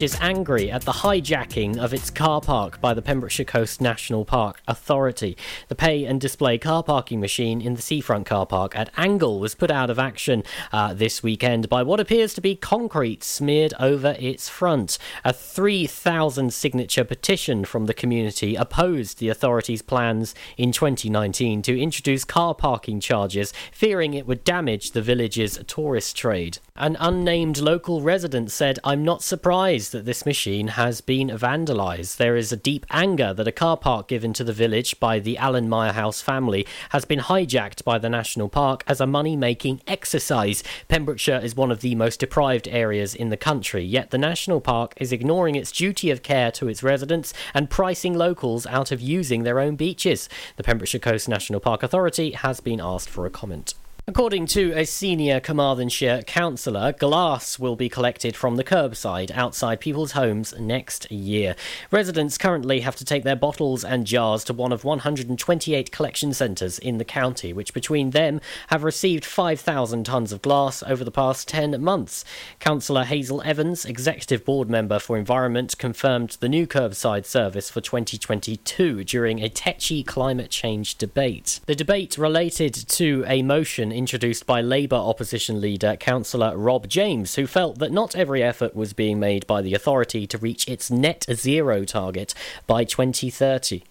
is angry at the hijacking of its car park by the Pembrokeshire Coast National Park Authority. The pay and display car parking machine in the seafront car park at Angle was put out of action uh, this weekend by what appears to be concrete smeared over its front. A 3,000 signature petition from the community opposed the authority's plans in 2019 to introduce car parking charges, fearing it would damage the village's tourist trade. An unnamed local resident said, I'm not surprised that this machine has been vandalised. There is a deep anger that a car park given to the village by the Allen House family has been hijacked by the national park as a money making exercise. Pembrokeshire is one of the most deprived areas in the country, yet the national park is ignoring its duty of care to its residents and pricing locals out of using their own beaches. The Pembrokeshire Coast National Park Authority has been asked for a comment. According to a senior Carmarthenshire councillor, glass will be collected from the curbside outside people's homes next year. Residents currently have to take their bottles and jars to one of 128 collection centres in the county, which between them have received 5,000 tonnes of glass over the past 10 months. Councillor Hazel Evans, Executive Board Member for Environment, confirmed the new curbside service for 2022 during a tetchy climate change debate. The debate related to a motion introduced by Labour opposition leader Councillor Rob James, who felt that not every effort was being made by the authority to reach its net zero target by 2030.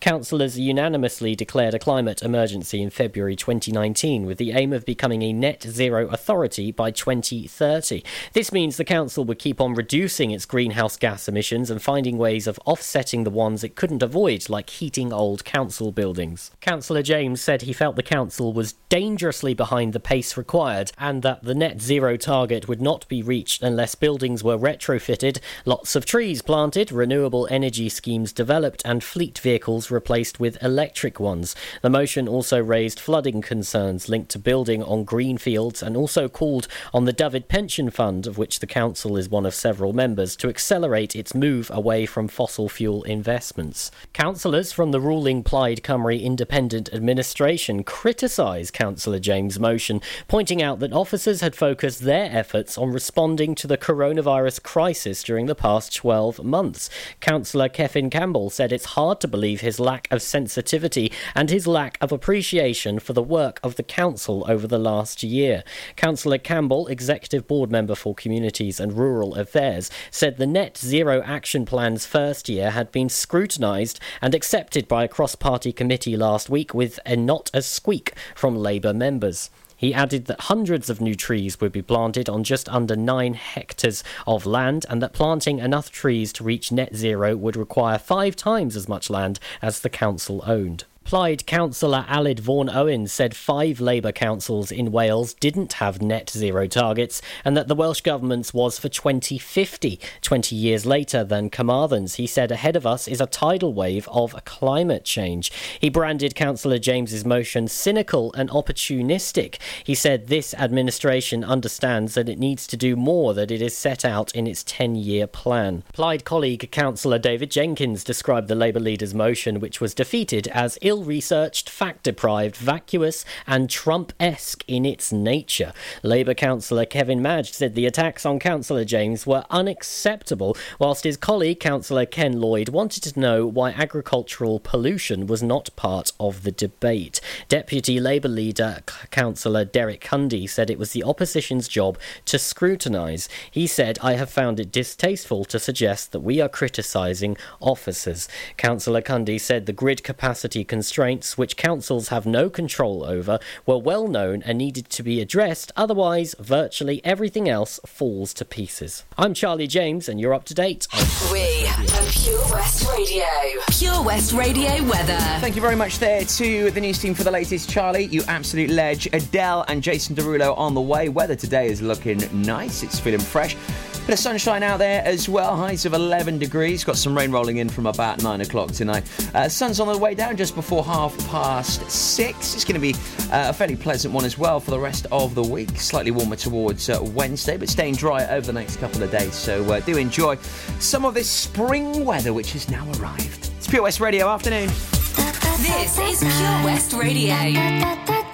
Councillors unanimously declared a climate emergency in February 2019 with the aim of becoming a net zero authority by 2030. This means the council would keep on reducing its greenhouse gas emissions and finding ways of offsetting the ones it couldn't avoid, like heating old council buildings. Councillor James said he felt the council was dangerously behind the pace required and that the net zero target would not be reached unless buildings were retrofitted, lots of trees planted, renewable energy schemes developed, and fleet vehicles vehicles replaced with electric ones. The motion also raised flooding concerns linked to building on green fields and also called on the Dyfed Pension Fund, of which the council is one of several members, to accelerate its move away from fossil fuel investments. Councillors from the ruling Plaid Cymru Independent Administration criticised Councillor James' motion, pointing out that officers had focused their efforts on responding to the coronavirus crisis during the past 12 months. Councillor Kevin Campbell said it's hard to believe his lack of sensitivity and his lack of appreciation for the work of the Council over the last year. Councillor Campbell, Executive Board Member for Communities and Rural Affairs, said the Net Zero Action Plan's first year had been scrutinised and accepted by a cross party committee last week with a not a squeak from Labour members. He added that hundreds of new trees would be planted on just under 9 hectares of land and that planting enough trees to reach net zero would require five times as much land as the council owned. Plaid councillor Aled Vaughan Owen said five Labour councils in Wales didn't have net zero targets and that the Welsh government's was for 2050, 20 years later than Carmarthen's. He said ahead of us is a tidal wave of climate change. He branded Councillor James's motion cynical and opportunistic. He said this administration understands that it needs to do more than it is set out in its 10 year plan. Plaid colleague Councillor David Jenkins described the Labour leader's motion, which was defeated, as ill ill researched, fact deprived, vacuous, and Trump esque in its nature. Labour councillor Kevin Madge said the attacks on Councillor James were unacceptable, whilst his colleague, Councillor Ken Lloyd, wanted to know why agricultural pollution was not part of the debate. Deputy Labour leader, Councillor Derek Cundy, said it was the opposition's job to scrutinise. He said, I have found it distasteful to suggest that we are criticising officers. Councillor Cundy said the grid capacity constraints, which councils have no control over, were well known and needed to be addressed, otherwise, virtually everything else falls to pieces. I'm Charlie James, and you're up to date. We are Pure West Radio. Pure West Radio weather. Thank you very much there to the news team for the latest, Charlie. You absolute ledge. Adele and Jason Derulo on the way. Weather today is looking nice, it's feeling fresh. Bit of sunshine out there as well. Highs of 11 degrees. Got some rain rolling in from about 9 o'clock tonight. Uh, sun's on the way down just before half past 6. It's going to be uh, a fairly pleasant one as well for the rest of the week. Slightly warmer towards uh, Wednesday, but staying dry over the next couple of days. So uh, do enjoy some of this spring weather which has now arrived. It's Pure West Radio afternoon. This is Pure West Radio.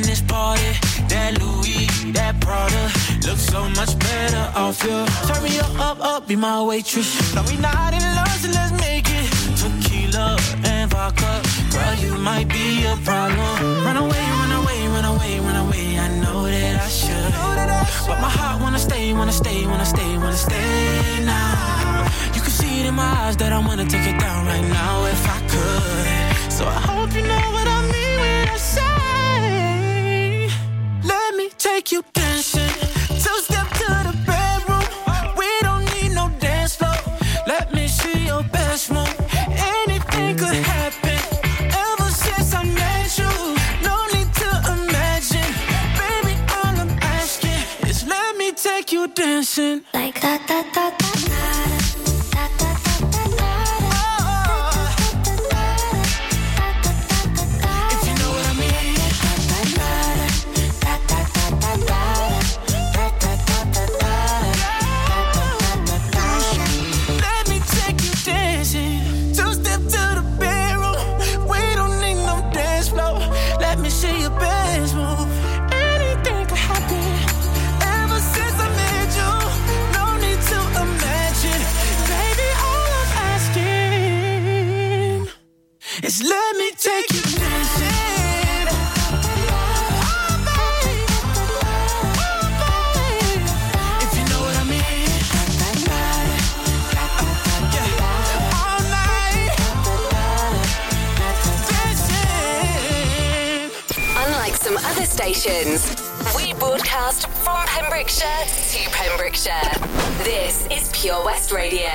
In this party. That Louis, that Prada, looks so much better off you. Turn me up, up, up, be my waitress. No, we not in love, so let's make it. Tequila and vodka, girl, you might be a problem. Run away, run away, run away, run away. I know that I should, but my heart wanna stay, wanna stay, wanna stay, wanna stay now. You can see it in my eyes that I wanna take it down right now if I could. So I hope you know what I mean Like da da Radio.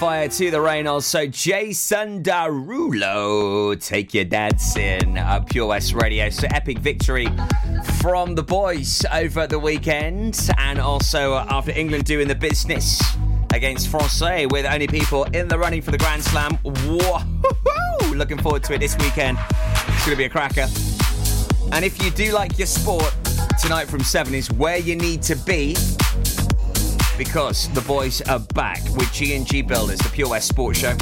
Fire to the rain. Also, Jason Derulo, take your dancing. Uh, Pure West Radio. So epic victory from the boys over the weekend, and also after England doing the business against Francais with only people in the running for the Grand Slam. Looking forward to it this weekend. It's going to be a cracker. And if you do like your sport, tonight from 7 is where you need to be because the boys are back with G&G Builders, the Pure West Sports Show.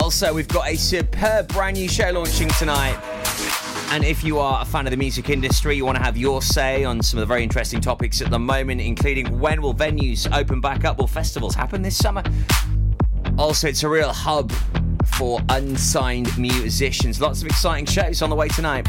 Also, we've got a superb brand new show launching tonight. And if you are a fan of the music industry, you want to have your say on some of the very interesting topics at the moment, including when will venues open back up? Will festivals happen this summer? Also, it's a real hub for unsigned musicians. Lots of exciting shows on the way tonight.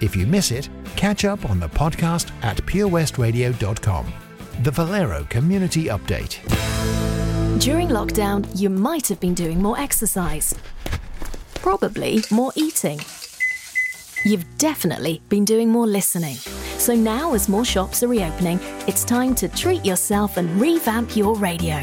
If you miss it, catch up on the podcast at purewestradio.com. The Valero Community Update. During lockdown, you might have been doing more exercise. Probably more eating. You've definitely been doing more listening. So now, as more shops are reopening, it's time to treat yourself and revamp your radio.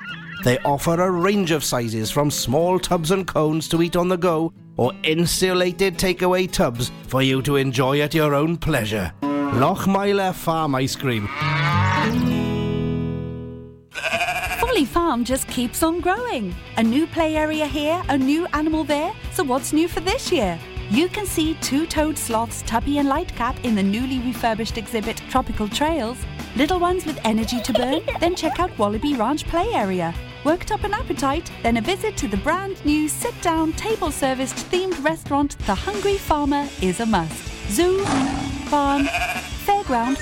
They offer a range of sizes from small tubs and cones to eat on the go or insulated takeaway tubs for you to enjoy at your own pleasure. Lochmeyler Farm Ice Cream. Folly Farm just keeps on growing. A new play area here, a new animal there. So what's new for this year? You can see two-toed sloths Tubby and Lightcap in the newly refurbished exhibit Tropical Trails. Little ones with energy to burn? then check out Wallaby Ranch play area. Worked up an appetite? Then a visit to the brand new sit-down, table-serviced themed restaurant The Hungry Farmer is a must. Zoo, farm, fairground,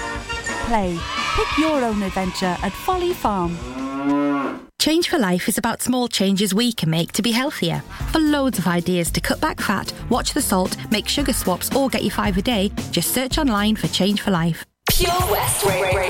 play. Pick your own adventure at Folly Farm. Change for Life is about small changes we can make to be healthier. For loads of ideas to cut back fat, watch the salt, make sugar swaps, or get your five a day, just search online for Change for Life. Pure West Radio.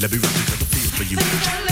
Let me rock cause I feel for you.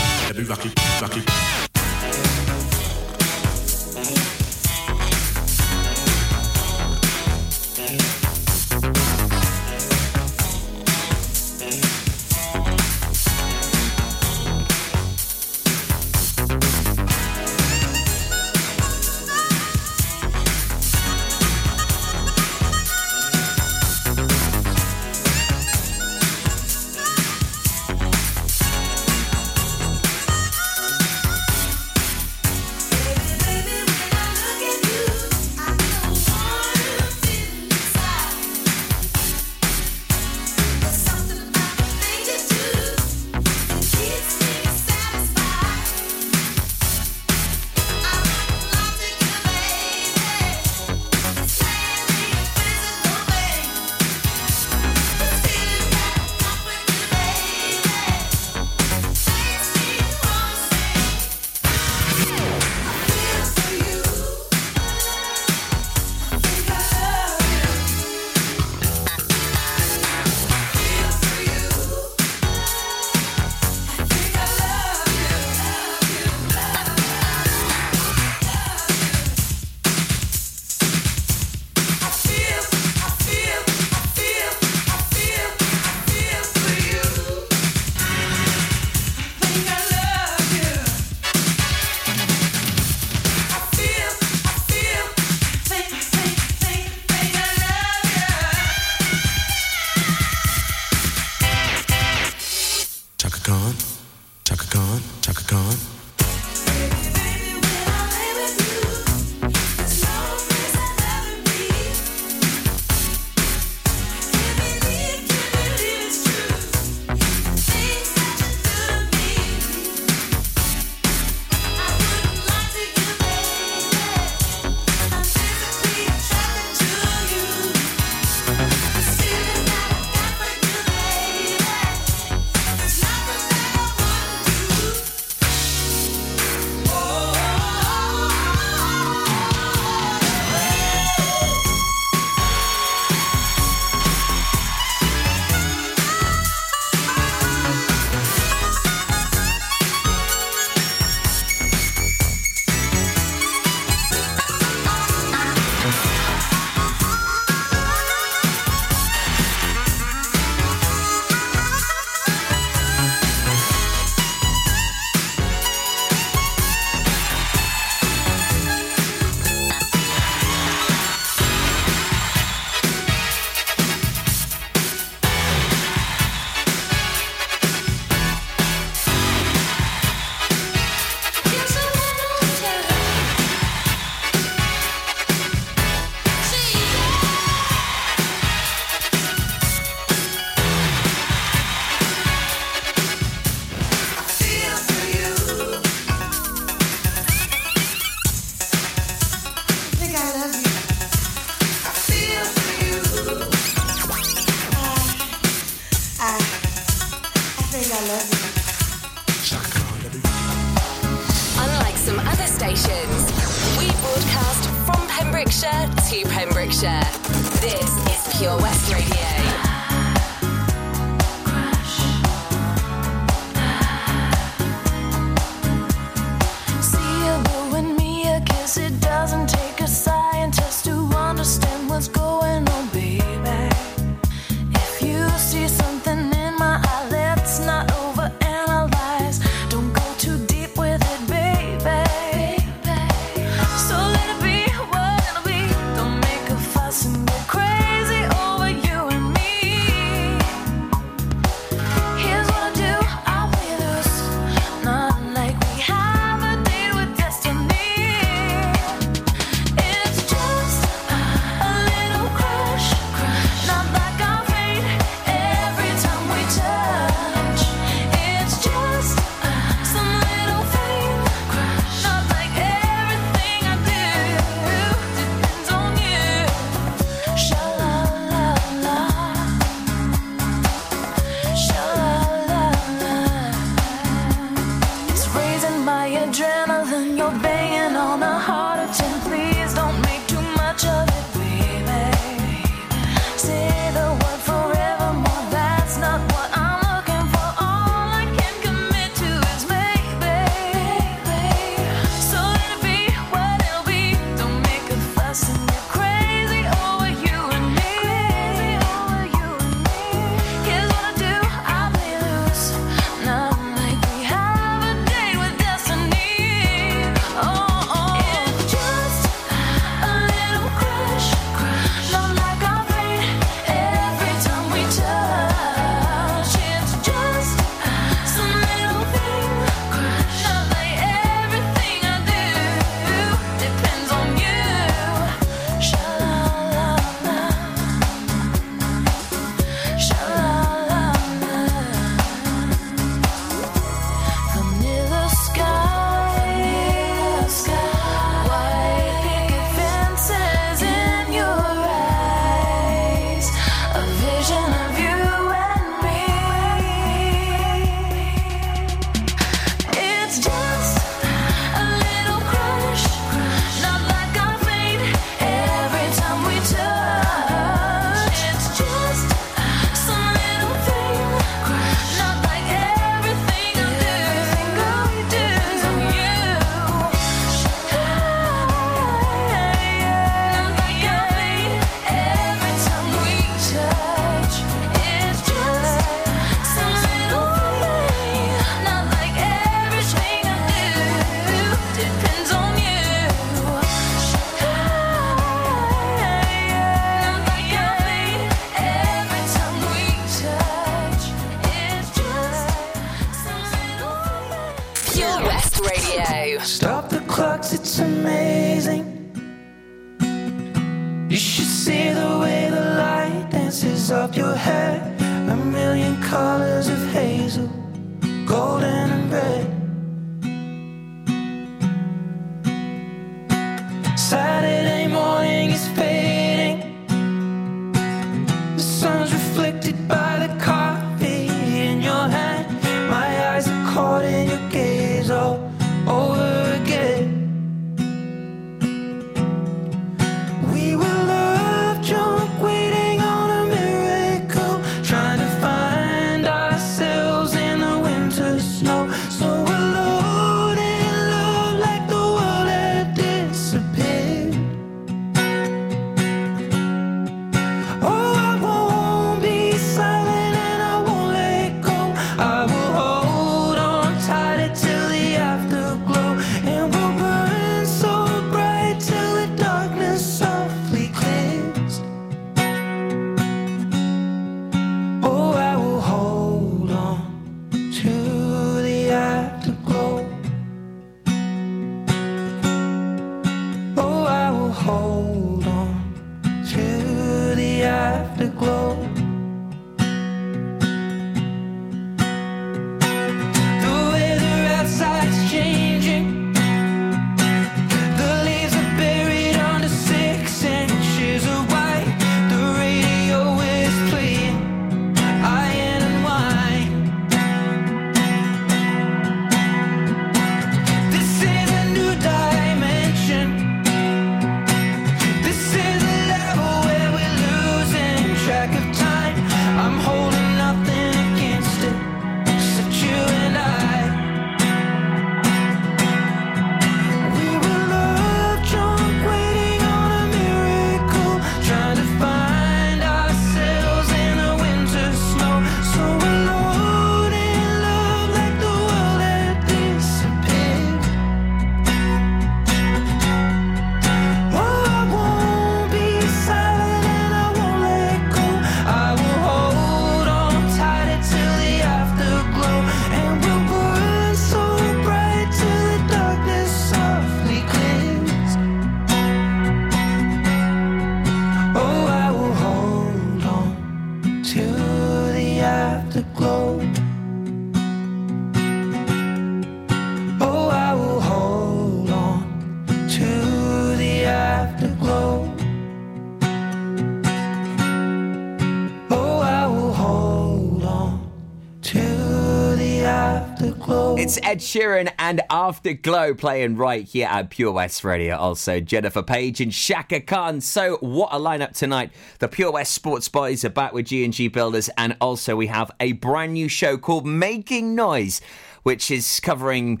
It's Ed Sheeran and Afterglow playing right here at Pure West Radio. Also, Jennifer Paige and Chaka Khan. So, what a lineup tonight. The Pure West Sports Boys are back with G&G Builders. And also, we have a brand new show called Making Noise, which is covering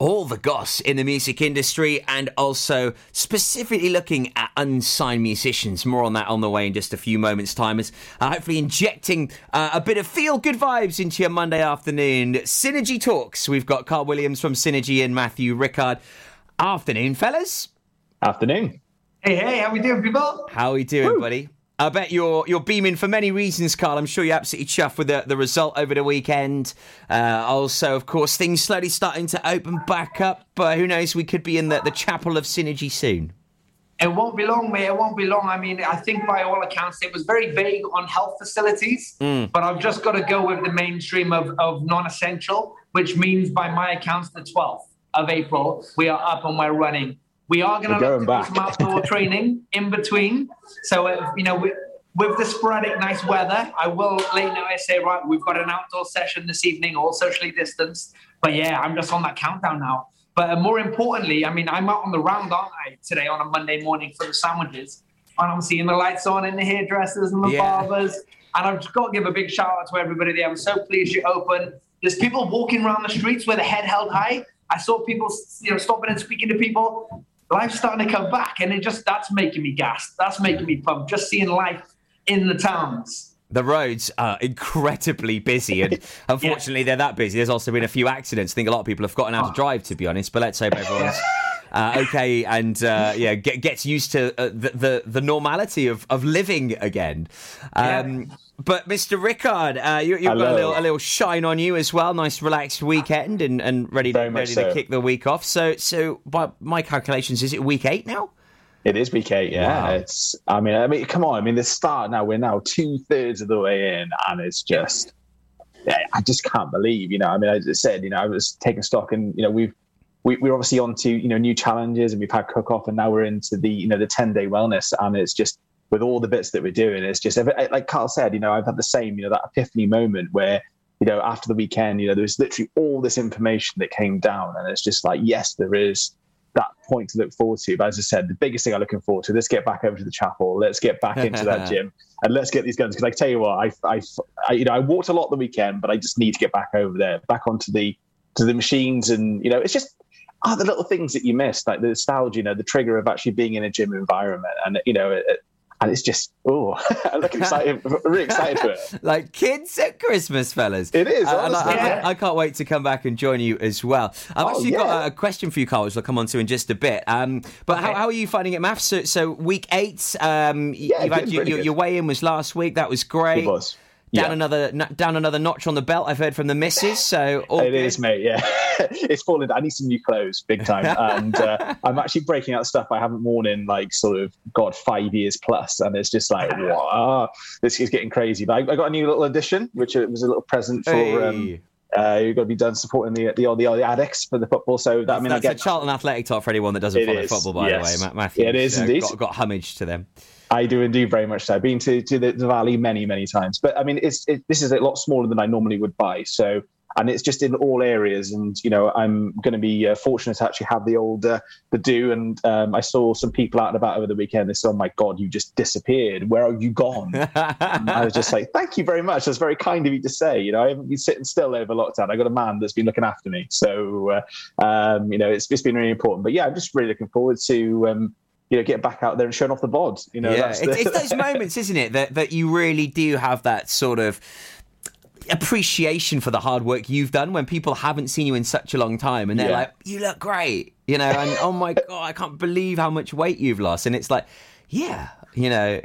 all the goss in the music industry and also specifically looking at unsigned musicians. More on that on the way in just a few moments' time. As uh, hopefully injecting uh, a bit of feel good vibes into your Monday afternoon. Synergy Talks. We've got Carl Williams from Synergy and Matthew Rickard. Afternoon, fellas. Afternoon. Hey, hey, how we doing, people? How are we doing, buddy? I bet you're you're beaming for many reasons, Carl. I'm sure you're absolutely chuffed with the, the result over the weekend. Uh, also, of course, things slowly starting to open back up. But who knows? We could be in the, the chapel of synergy soon. It won't be long, mate. It won't be long. I mean, I think by all accounts, it was very vague on health facilities, Mm. but I've just got to go with the mainstream of, of non essential, which means by my accounts, the 12th of April, we are up and we're running. We are going to going look back. at some outdoor training in between. So, uh, you know, with, with the sporadic nice weather, I will late notice say, right, we've got an outdoor session this evening, all socially distanced. But yeah, I'm just on that countdown now. But uh, more importantly, I mean, I'm out on the round, aren't I, today on a Monday morning for the sandwiches. And I'm seeing the lights on in the hairdressers and the Yeah. barbers. And I've just got to give a big shout out to everybody there. I'm so pleased you're open. There's people walking around the streets with a head held high. I saw people, you know, stopping and speaking to people. Life's starting to come back, and it just that's making me gassed. That's making me pumped. Just seeing life in the towns. The roads are incredibly busy, and unfortunately, they're that busy. There's also been a few accidents. I think a lot of people have forgotten how to oh. drive, to be honest. But let's hope everyone's uh, okay, and uh, yeah, get, gets used to uh, the, the the normality of, of living again. Um, But Mr. Rickard, uh, you, you've got a little, a little shine on you as well. Nice, relaxed weekend, and, and ready to, Very much ready to kick the week off. So, so by my calculations, is it week eight now? It is week eight, yeah. Wow. It's. I mean, I mean, come on. I mean, the start now. We're now two thirds of the way in, and it's just. Yeah, I just can't believe. You know, I mean, as I said, you know, I was taking stock, and you know, we've we, we're obviously on to you know new challenges, and we've had cook off, and now we're into the you know the ten day wellness, and it's just with all the bits that we're doing, it's just like Carl said. You know, I've had the same. You know, that epiphany moment where you know after the weekend, you know, there was literally all this information that came down, and it's just like, yes, there is that point to look forward to. But as I said, the biggest thing I'm looking forward to, let's get back over to the chapel. Let's get back into that gym and let's get these guns. Because I tell you what, I, I, I, you know, I walked a lot the weekend, but I just need to get back over there, back onto the, to the machines. And, you know, it's just, oh, the little things that you miss, like the nostalgia, you know, the trigger of actually being in a gym environment. And, you know, it, and it's just, oh, I'm looking excited, really excited for it. like kids at Christmas, fellas. It is, Uh, I, honestly, I- I can't wait to come back and join you as well. I've Oh, actually yeah. got a, a question for you, Carl, which I'll come on to in just a bit. Um, but how, how are you finding it, Math? So, so week eight, um, Yeah, you've had, really your, your weigh in was last week. That was great. It was. Down Yeah. another n- down another notch on the belt. I've heard from the missus. So all It good. is, mate. Yeah, it's fallen. I need some new clothes, big time. And uh, I'm actually breaking out stuff I haven't worn in like sort of God five years plus, and it's just like wow, this is getting crazy. But I, I got a new little addition, which uh, was a little present for. Um, Hey. Uh, you've got to be done supporting the the, the, the Addicks for the football. So that I mean, That's I a get Charlton Athletic talk for anyone that doesn't It follow is, football, by yes. the way. Ma- Matthew, Yeah, it is indeed. Got, got homage to them. I do indeed very much so. I've been to, to the, the valley many, many times, but I mean, it's it, this is a lot smaller than I normally would buy. So, and it's just in all areas. And you know, I'm going to be uh, fortunate to actually have the old uh, the do. And um, I saw some people out and about over the weekend. They said, "Oh my God, you just disappeared. Where have you gone?" And I was just like, "Thank you very much. That's very kind of you to say." You know, I haven't been sitting still over lockdown. I got a man that's been looking after me. So, uh, um, you know, it's it's been really important. But yeah, I'm just really looking forward to. Um, you know, get back out there and showing off the bod. You know, yeah, that's it's, it's those moments, isn't it, that that you really do have that sort of appreciation for the hard work you've done when people haven't seen you in such a long time, and they're Yeah. like, "You look great," you know, and oh my god, I can't believe how much weight you've lost, and it's like, yeah, you know.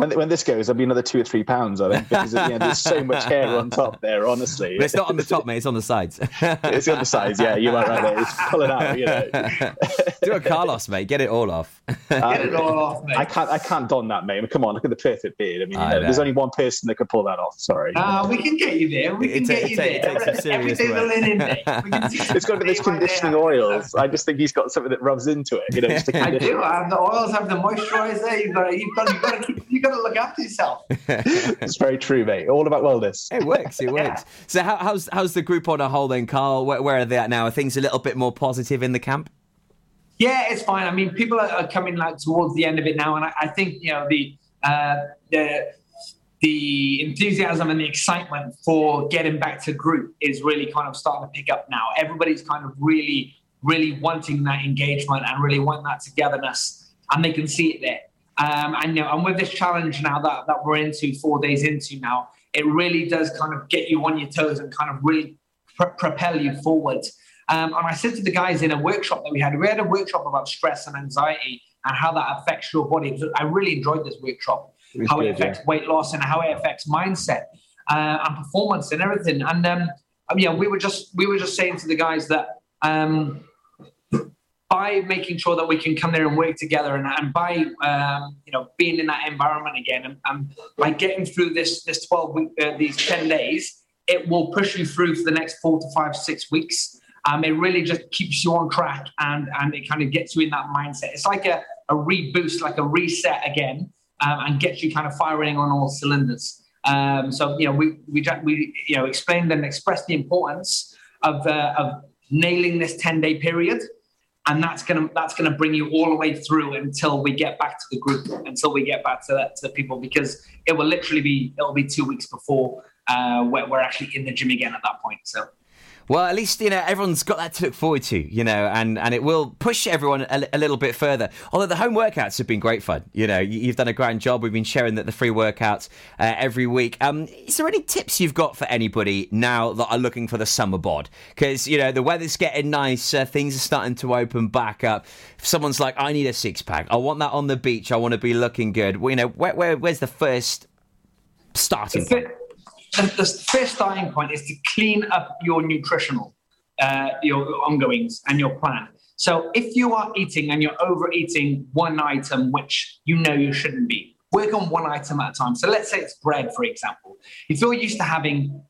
When, when this goes, there'll be another two or three pounds, I think, because you know, there's so much hair on top there. Honestly, But it's not on the top, mate. It's on the sides. it's on the sides. Yeah, you are right there. It's pulling out. You know, Do a Carlos, mate. Get it all off. Get it all off, mate. I can't. I can't don that, mate. I mean, come on, look at the perfect beard. I mean, you I know, know. there's only one person that could pull that off. Sorry. Uh, we can get you there. We can It get ta- you it ta- there. it takes some Every serious day's a work. linen day. We can see it's got to be right conditioning there. oils. I just think he's got something that rubs into it. You know, just to I condition. do. I have the oils, have the moisturizer. You've got to, you've got to, you've got to, keep, you've got to look after yourself. it's very true, mate. All about wellness. It works. It works. So, how, how's how's the group on a whole then, Carl? Where, where are they at now? Are things a little bit more positive in the camp? Yeah, it's fine. I mean, people are, are coming like towards the end of it now, and I, I think you know the uh, the the enthusiasm and the excitement for getting back to group is really kind of starting to pick up now. Everybody's kind of really, really wanting that engagement and really wanting that togetherness, and they can see it there. Um, and you know, and with this challenge now that that we're into, four days into now, it really does kind of get you on your toes and kind of really pr- propel you forward. Um, and I said to the guys in a workshop that we had, we had a workshop about stress and anxiety and how that affects your body. I really enjoyed this workshop, It how it good, affects weight loss and how it affects mindset uh, and performance and everything. And um, yeah, we were just we were just saying to the guys that um, by making sure that we can come there and work together and, and by um, you know being in that environment again and, and by getting through this this 12 week uh, these 10 days it will push you through for the next four to five six weeks. Um, it really just keeps you on track and and it kind of gets you in that mindset. It's like a, a reboost like a reset again um, and gets you kind of firing on all cylinders. Um, so you know we we, we you know explained and expressed the importance of uh, of nailing this 10 day period and that's gonna that's gonna bring you all the way through until we get back to the group, until we get back to that to the people, because it will literally be it'll be two weeks before uh, we're, we're actually in the gym again at that point. So Well, at least you know everyone's got that to look forward to, you know, and, and it will push everyone a, a little bit further. Although the home workouts have been great fun, you know, you, you've done a grand job. We've been sharing that the free workouts uh, every week. Um, is there any tips you've got for anybody now that are looking for the summer bod? Because you know the weather's getting nicer, things are starting to open back up. If someone's like, I need a six pack, I want that on the beach, I want to be looking good. Well, you know, where, where where's the first starting point? The, the first starting point is to clean up your nutritional, uh, your ongoings and your plan. So if you are eating and you're overeating one item which you know you shouldn't be, work on one item at a time. So let's say it's bread, for example. If you're used to having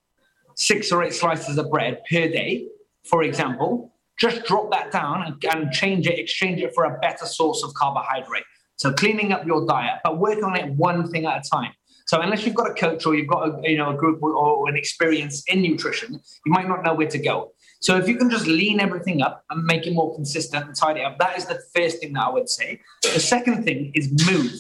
six or eight slices of bread per day, for example, just drop that down and, and change it, exchange it for a better source of carbohydrate. So cleaning up your diet, but work on it one thing at a time. So unless you've got a coach or you've got a, you know a group or, or an experience in nutrition, you might not know where to go. So if you can just lean everything up and make it more consistent and tidy up, that is the first thing that I would say. The second thing is move.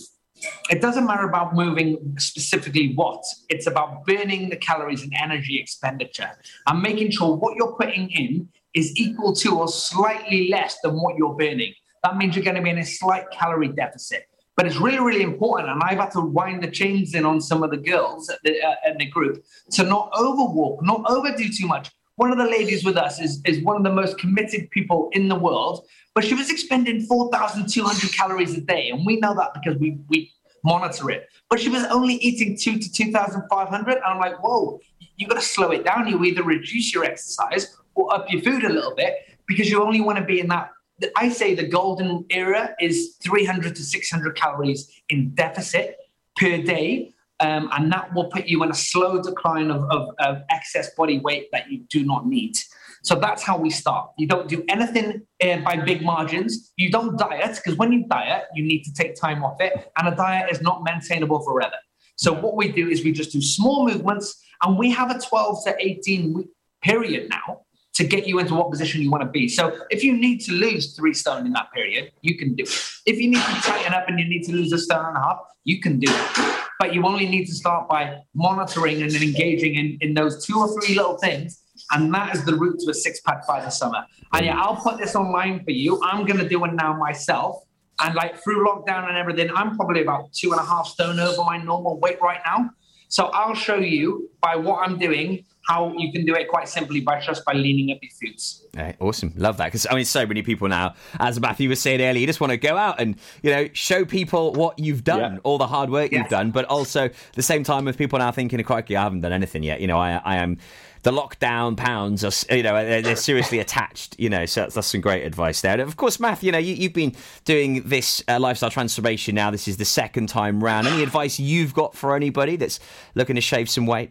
It doesn't matter about moving specifically what, it's about burning the calories and energy expenditure and making sure what you're putting in is equal to or slightly less than what you're burning. That means you're going to be in a slight calorie deficit. But it's really, really important. And I've had to wind the chains in on some of the girls at the, uh, in the group to not overwalk, not overdo too much. One of the ladies with us is, is one of the most committed people in the world, but she was expending 4,200 calories a day. And we know that because we, we monitor it. But she was only eating two to 2,500. And I'm like, whoa, you've got to slow it down. You either reduce your exercise or up your food a little bit because you only want to be in that. I say the golden era is 300 to 600 calories in deficit per day. Um, and that will put you in a slow decline of, of, of excess body weight that you do not need. So that's how we start. You don't do anything uh, by big margins. You don't diet because when you diet, you need to take time off it, and a diet is not maintainable forever. So what we do is we just do small movements, and we have a 12 to 18 week period now to get you into what position you want to be. So if you need to lose three stone in that period, you can do it. If you need to tighten up and you need to lose a stone and a half, you can do it. But you only need to start by monitoring and then engaging in, in those two or three little things. And that is the route to a six pack by the summer. And yeah, I'll put this online for you. I'm going to do it now myself. And like through lockdown and everything, I'm probably about two and a half stone over my normal weight right now. So I'll show you by what I'm doing how you can do it quite simply by just by leaning up your foods. Okay, awesome, love that because I mean, so many people now, as Matthew was saying earlier, you just want to go out and you know show people what you've done, Yeah. all the hard work you've done, but also at the same time with people now thinking, "Crikey, I haven't done anything yet." You know, I, I am. The lockdown pounds are, you know, they're, they're seriously attached, you know, so that's, that's some great advice there. And of course, Matt, you know, you, you've been doing this uh, lifestyle transformation now. This is the second time round. Any advice you've got for anybody that's looking to shave some weight?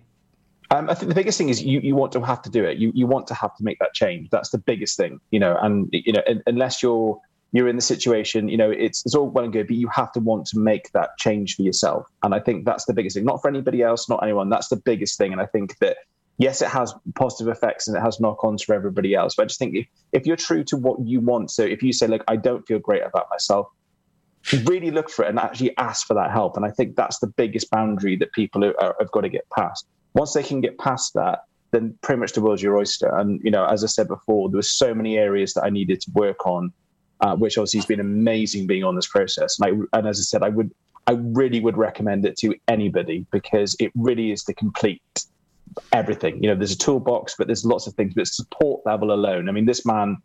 Um, I think the biggest thing is you, you want to have to do it. You you want to have to make that change. That's the biggest thing, you know. And you know, un- unless you're you're in the situation, you know, it's it's all well and good, but you have to want to make that change for yourself. And I think that's the biggest thing. Not for anybody else, not anyone. That's the biggest thing. And I think that yes, it has positive effects and it has knock-ons for everybody else. But I just think if if you're true to what you want, so if you say, look, I don't feel great about myself, really look for it and actually ask for that help. And I think that's the biggest boundary that people are, are, have got to get past. Once they can get past that, then pretty much the world's your oyster. And you know, as I said before, there were so many areas that I needed to work on, uh, which obviously has been amazing being on this process. And, I, and as I said, I would, I really would recommend it to anybody because it really is the complete everything. You know, there's a toolbox, but there's lots of things. But support level alone. I mean, this man,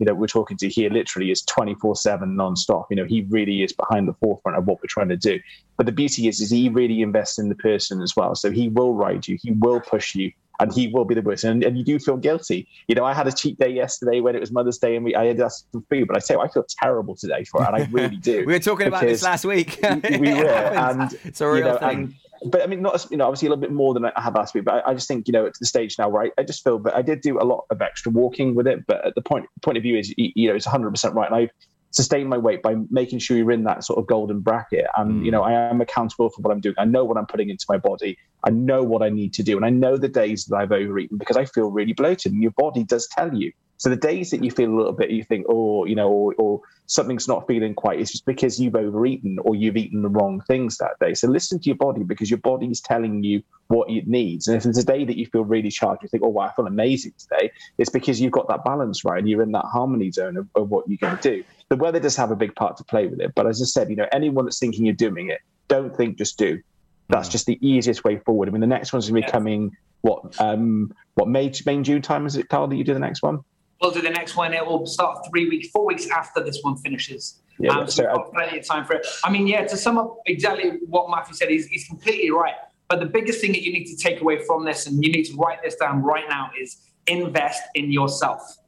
you know, we're talking to here literally is 24 seven non-stop You know, he really is behind the forefront of what we're trying to do. But the beauty is, is he really invests in the person as well. So he will ride you, he will push you, and he will be the person. And, and you do feel guilty. You know, I had a cheat day yesterday when it was Mother's Day, and we I had asked for food, but I say I feel terrible today for it, and I really do. we were talking about this last week. we we were, and it's a real you know, thing. and- but I mean, not you know, obviously a little bit more than I have last week. But I, I just think you know, at the stage now where I, I just feel that I did do a lot of extra walking with it. But at the point point of view is you know, it's 100 percent right, and I've sustained my weight by making sure you're in that sort of golden bracket. And you know, mm. I am accountable for what I'm doing. I know what I'm putting into my body. I know what I need to do, and I know the days that I've overeaten because I feel really bloated. And your body does tell you. So the days that you feel a little bit, you think, oh, you know, or, or something's not feeling quite, it's just because you've overeaten or you've eaten the wrong things that day. So listen to your body because your body is telling you what it needs. And if it's a day that you feel really charged, you think, oh, wow, I feel amazing today, it's because you've got that balance right and you're in that harmony zone of, of what you're going to do. The weather does have a big part to play with it. But as I said, you know, anyone that's thinking you're doing it, don't think, just do. That's just the easiest way forward. I mean, the next one's going to be coming, what, um, what, May, May, June time is it, Carl, that you do the next one? We'll do the next one. It will start three weeks, four weeks after this one finishes. Yeah, um, so so we've got plenty of time for it. I mean, yeah, to sum up exactly what Matthew said, he's, he's completely right. But the biggest thing that you need to take away from this, and you need to write this down right now, is invest in yourself.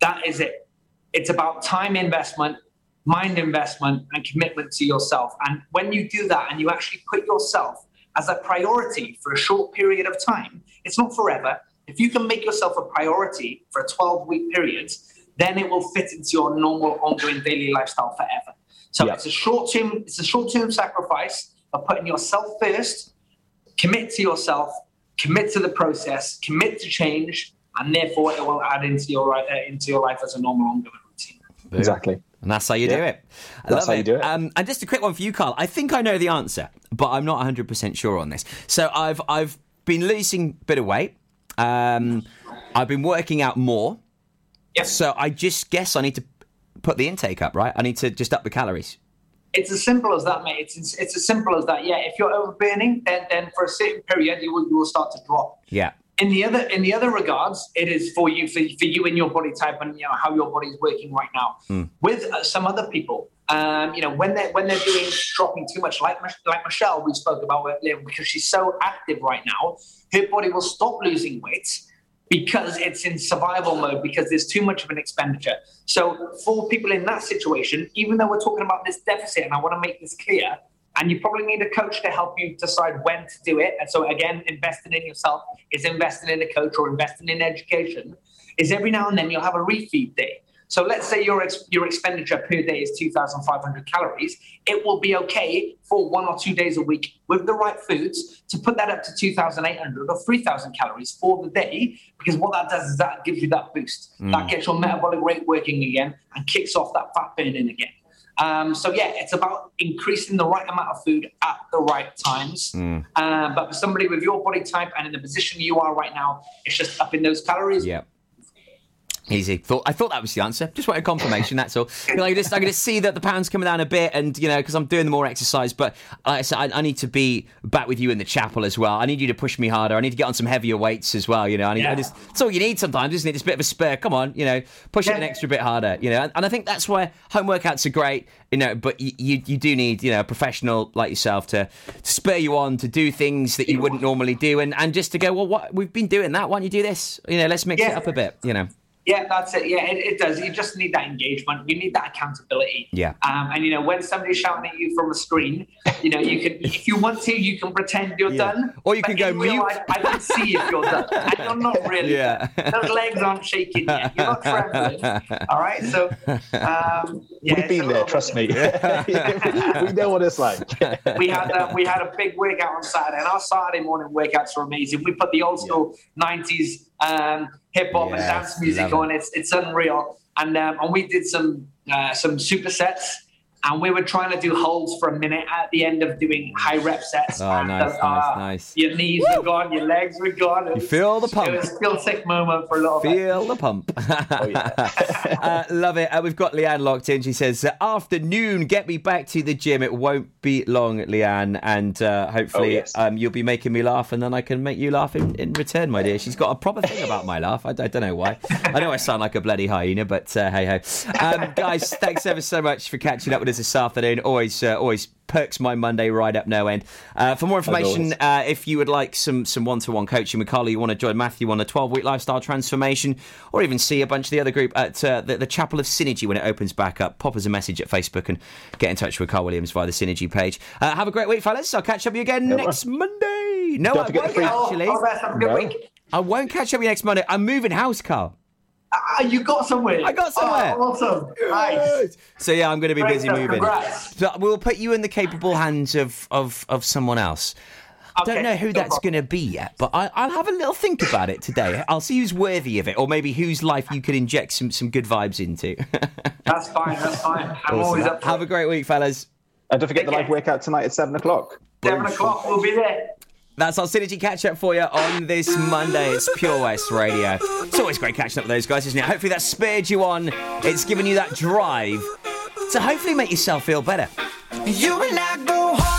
That is it. It's about time investment, mind investment, and commitment to yourself. And when you do that and you actually put yourself as a priority for a short period of time, it's not forever. If you can make yourself a priority for a 12 week period, then it will fit into your normal ongoing daily lifestyle forever. So it's a short term, it's a short term sacrifice of putting yourself first, commit to yourself, commit to the process, commit to change, and therefore it will add into your uh, into your life as a normal ongoing routine. Exactly. And that's how you do it. I That's love how it. you do it. Um, and just a quick one for you, Carl. I think I know the answer, but I'm not 100% sure on this. So I've I've been losing a bit of weight. Um, I've been working out more. Yes. So I just guess I need to put the intake up, right? I need to just up the calories. It's as simple as that, mate. It's, it's as simple as that. Yeah, if you're overburning, then then for a certain period you will you will start to drop. Yeah. In the other in the other regards, it is for you for, for you and your body type and you know how your body is working right now. Mm. With uh, some other people, um, you know when they when they're doing dropping too much, like like Michelle we spoke about earlier, because she's so active right now, her body will stop losing weight because it's in survival mode because there's too much of an expenditure. So for people in that situation, even though we're talking about this deficit, and I want to make this clear, and you probably need a coach to help you decide when to do it. And so again, investing in yourself is investing in a coach or investing in education. Is every now and then you'll have a refeed day. So let's say your ex- your expenditure per day is 2,500 calories. It will be okay for one or two days a week with the right foods to put that up to 2,800 or 3,000 calories for the day. Because what that does is that gives you that boost. Mm. That gets your metabolic rate working again and kicks off that fat burning again. Um, so yeah, it's about increasing the right amount of food at the right times. Mm. Uh, but for somebody with your body type and in the position you are right now, it's just upping those calories. Yeah. Easy. Thought I thought that was the answer. Just wanted confirmation. That's all. You know, I just I can just see that the pounds coming down a bit, and you know, because I'm doing the more exercise. But like I said, I, I need to be back with you in the chapel as well. I need you to push me harder. I need to get on some heavier weights as well. You know, I need. I just, that's all you need sometimes, isn't it? Just a bit of a spur. Come on, you know, push it an extra bit harder. You know, and, and I think that's why home workouts are great. You know, but you, you you do need you know a professional like yourself to, to spur you on to do things that you wouldn't normally do, and and just to go, well, what we've been doing that. Why don't you do this? You know, let's mix it up a bit. You know. Yeah, that's it. Yeah, it, it does. You just need that engagement. You need that accountability. Yeah. Um, and you know, when somebody's shouting at you from a screen, you know, you can, if you want to, you can pretend you're Yeah. done. Or you can go in real mute. life, I can see if you're done, and you're not really. Yeah. Those legs aren't shaking yet. You're not trembling. All right. So, um, yeah, We've been there, trust bit- me. we know what it's like. we had a, we had a big workout on Saturday, and our Saturday morning workouts were amazing. We put the old school '90s um, hip hop and dance music love on. It's it's unreal, and um, and we did some uh, some supersets. And we were trying to do holds for a minute at the end of doing high rep sets. Oh, and, nice, uh, nice, nice. Your knees were gone, your legs were gone. It You feel the pump. It was still sick moment for a little bit. Feel the pump. uh, love it. Uh, we've got Leanne locked in. She says, "Afternoon, get me back to the gym. It won't be long, Leanne, and uh, hopefully Oh, yes. um, you'll be making me laugh, and then I can make you laugh in, in return, my dear." She's got a proper thing about my laugh. I, I don't know why. I know I sound like a bloody hyena, but uh, hey ho, um, guys. Thanks ever so much for catching up with us this afternoon. Always, uh, always perks my Monday right up no end. Uh, for more information, uh, if you would like some some one to one coaching with Carly, you want to join Matthew on a 12 week lifestyle transformation, or even see a bunch of the other group at uh, the, the Chapel of Synergy when it opens back up, pop us a message at Facebook and get in touch with Carl Williams via the Synergy page. Uh, have a great week, fellas. I'll catch up with you again Yeah, next Monday. No, Don't I won't actually. All the best. Have a good No. week. I won't catch up with you next Monday. I'm moving house, Carl. Ah, you got somewhere. I got somewhere. Oh, awesome. Nice. So yeah, I'm going to be Great busy stuff. moving. Congrats. So we'll put you in the capable hands of of of someone else. Okay, Don't know who no that's going to be yet, but I, will have a little think about it today. I'll see who's worthy of it, or maybe whose life you could inject some, some good vibes into. that's fine. That's fine. I'm awesome. always up. have it. a great week, fellas. And don't forget Take the live workout tonight at seven o'clock. Seven o'clock. We'll be there. That's our synergy catch up for you on this Monday. It's Pure West Radio. It's always great catching up with those guys, isn't it? Hopefully that spurred you on. It's given you that drive to hopefully make yourself feel better. You go home.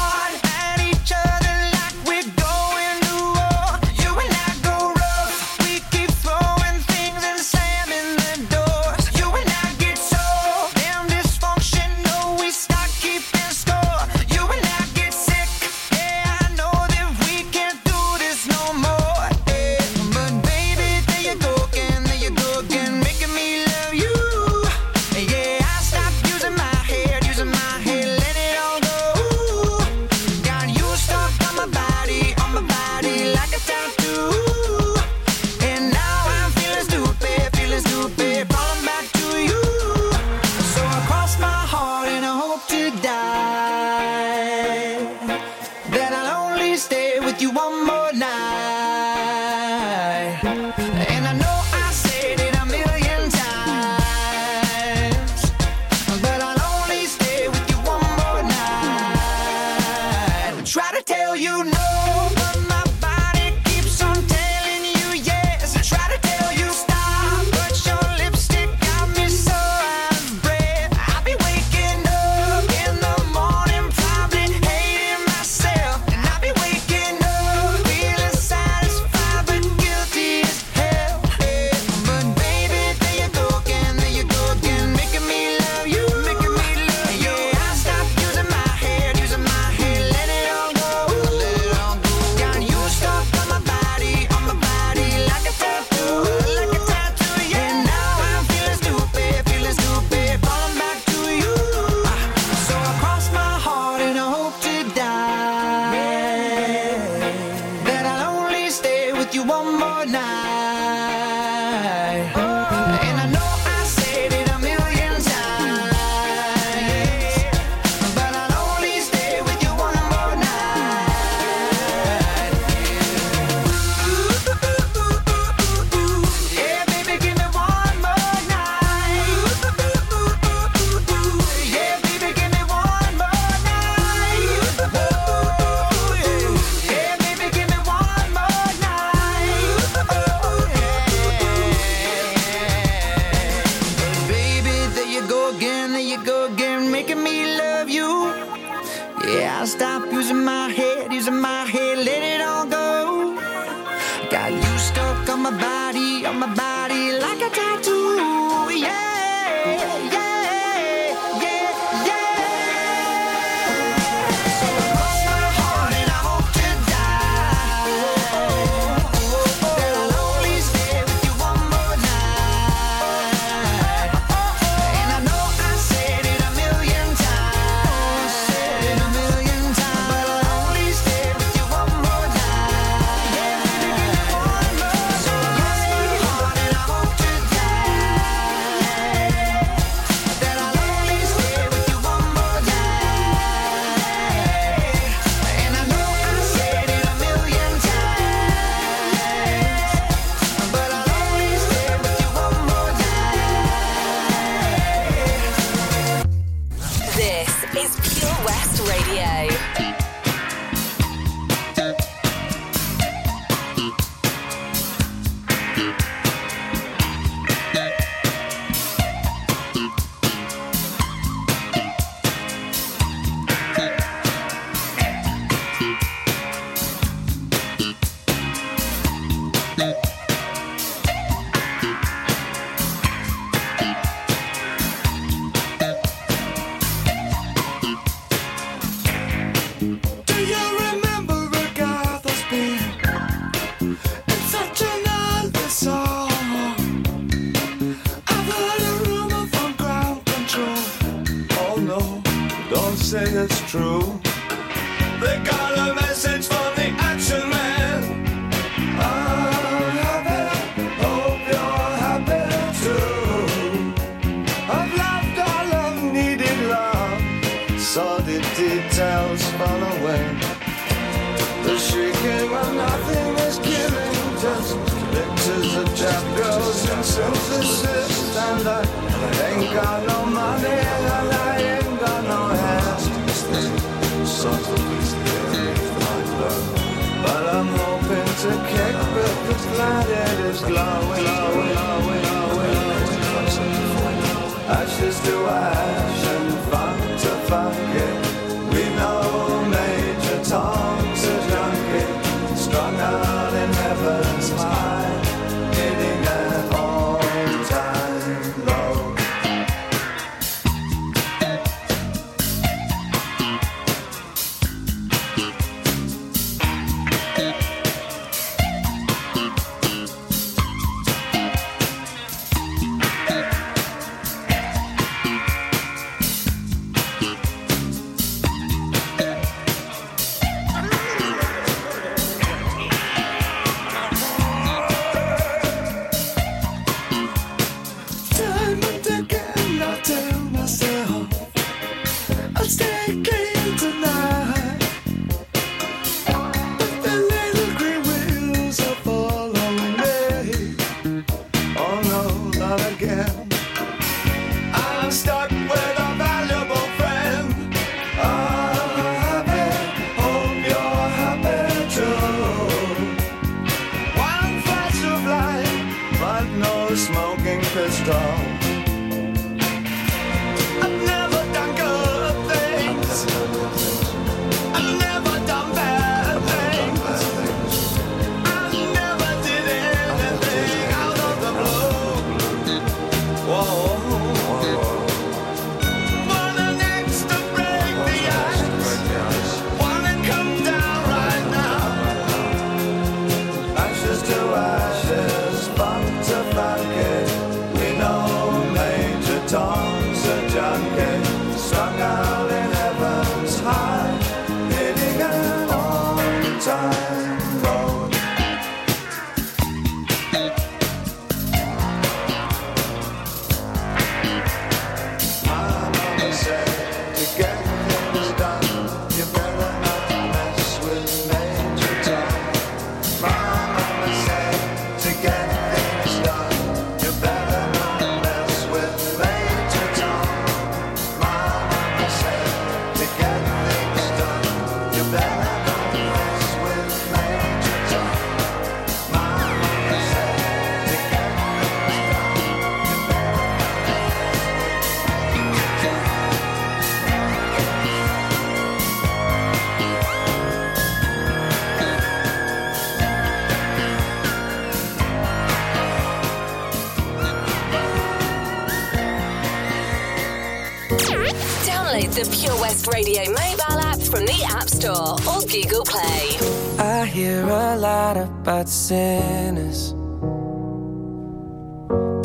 The Pure West Radio mobile app from the App Store or Google Play. I hear a lot about sinners.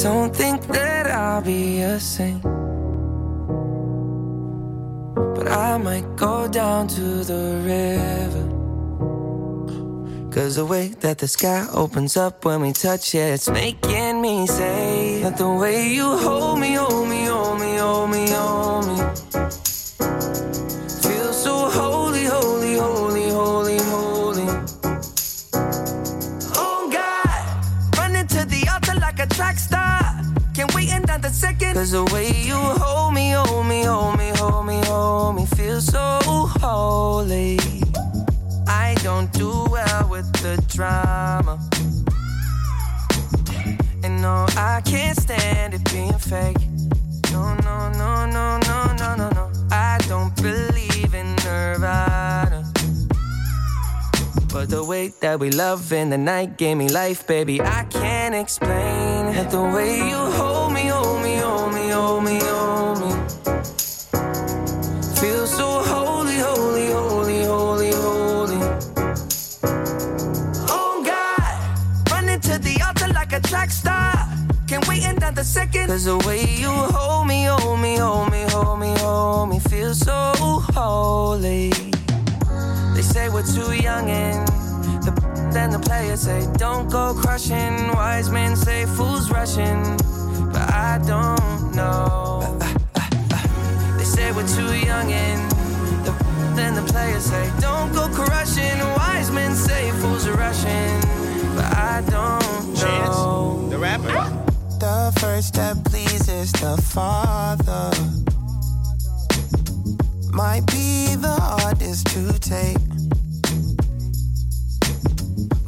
Don't think that I'll be a saint. But I might go down to the river. Cause the way that the sky opens up when we touch it, it's making me say that the way you hold me, Cause the way you hold me, hold me, hold me, hold me, hold me, feel so holy. I don't do well with the drama. And no, I can't stand it being fake. No, no, no, no, no, no, no, no. I don't believe in Nirvana. But the way that we love in the night gave me life, baby. I can't explain it. The way you hold second. Cause the way you hold me, hold me, hold me, hold me, hold me, feel so holy. They say we're too young and the then the players say don't go crushing. Wise men say fools rushing, but I don't know. They say we're too young and the then the players say pleases the Father. Might be the hardest to take.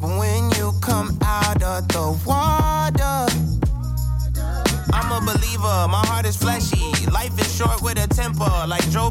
But when you come out of the water, I'm a believer, my heart is fleshy. Life is short with a temper, like Joe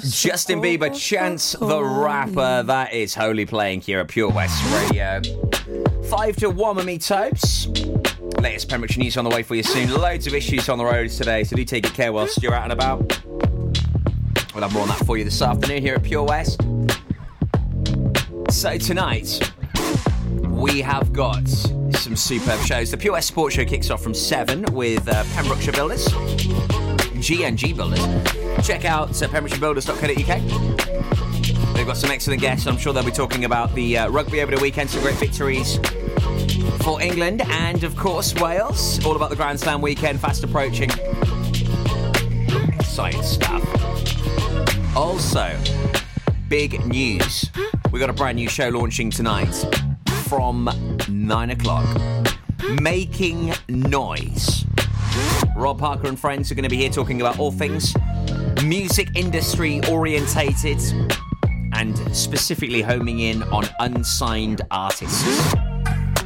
Justin Bieber, Chance the Rapper. That is Holy playing here at Pure West Radio. Five to one with me, Topes. Latest Pembrokeshire news on the way for you soon. Loads of issues on the roads today, so do take good care whilst you're out and about. We'll have more on that for you this afternoon here at Pure West. So tonight, we have got some superb shows. The Pure West Sports Show kicks off from 7 with uh, Pembrokeshire Builders, G&G Builders. Check out pembrokeshirebuilders.co.uk. They've got some excellent guests. I'm sure they'll be talking about the uh, rugby over the weekend, some great victories for England and, of course, Wales. All about the Grand Slam weekend fast approaching. Exciting stuff. Also, big news. We've got a brand new show launching tonight from 9 o'clock. Making Noise. Rob Parker and friends are going to be here talking about all things music industry orientated and specifically homing in on unsigned artists.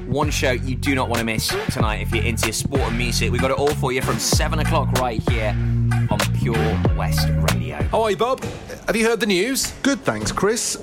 One show you do not want to miss tonight if you're into your sport and music. We've got it all for you from 7 o'clock right here on Pure West Radio. Hi, Bob. Have you heard the news? Good, thanks, Chris.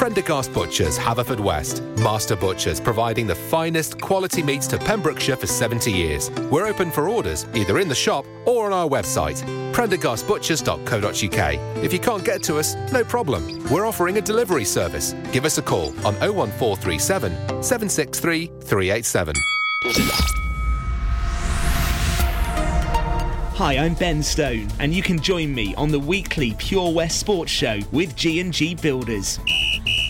Prendergast Butchers, Haverfordwest. Master Butchers, providing the finest quality meats to Pembrokeshire for 70 years. We're open for orders, either in the shop or on our website, prendergastbutchers.co.uk. If you can't get to us, no problem. We're offering a delivery service. Give us a call on 01437 763 387. Hi, I'm Ben Stone, and you can join me on the weekly Pure West Sports Show with G&G Builders.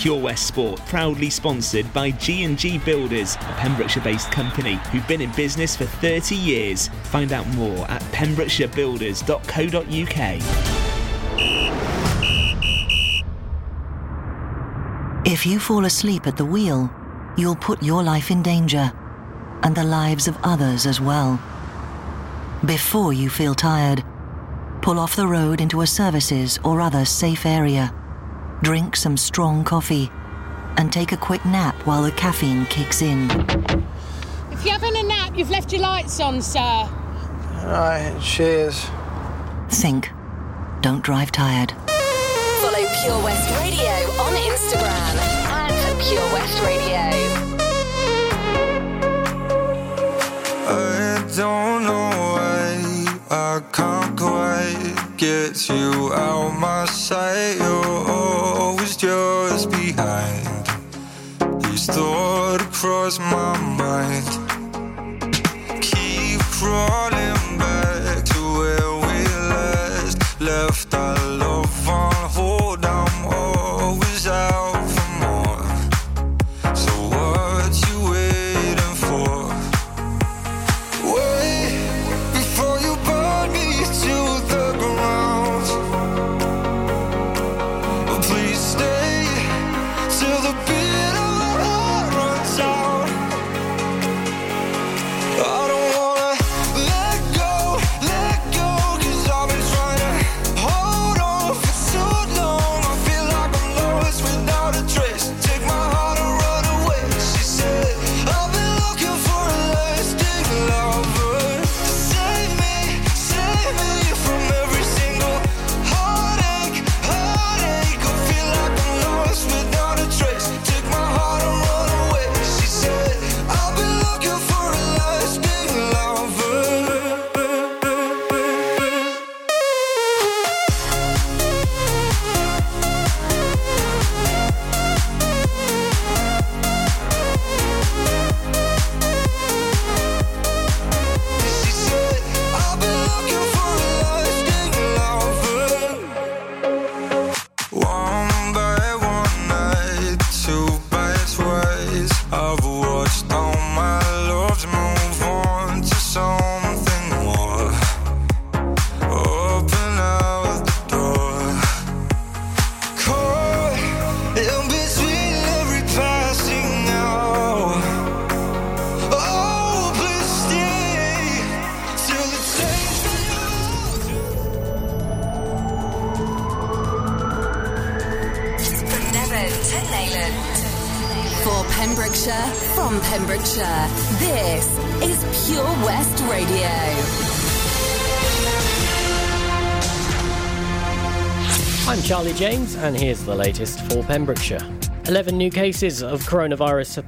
Pure West Sport, proudly sponsored by G&G Builders, a Pembrokeshire-based company who've been in business for 30 years. Find out more at pembrokeshirebuilders.co.uk. If you fall asleep at the wheel, you'll put your life in danger and the lives of others as well. Before you feel tired, pull off the road into a services or other safe area. Drink some strong coffee and take a quick nap while the caffeine kicks in. If you're having a nap, you've left your lights on, sir. Right, cheers. Think. Don't drive tired. Follow Pure West Radio on Instagram at Pure West Radio. I don't know why I can't gets you out my sight. You're always just behind. These thoughts across my mind. Keep crawling. and here's the latest for Pembrokeshire. 11 new cases of coronavirus have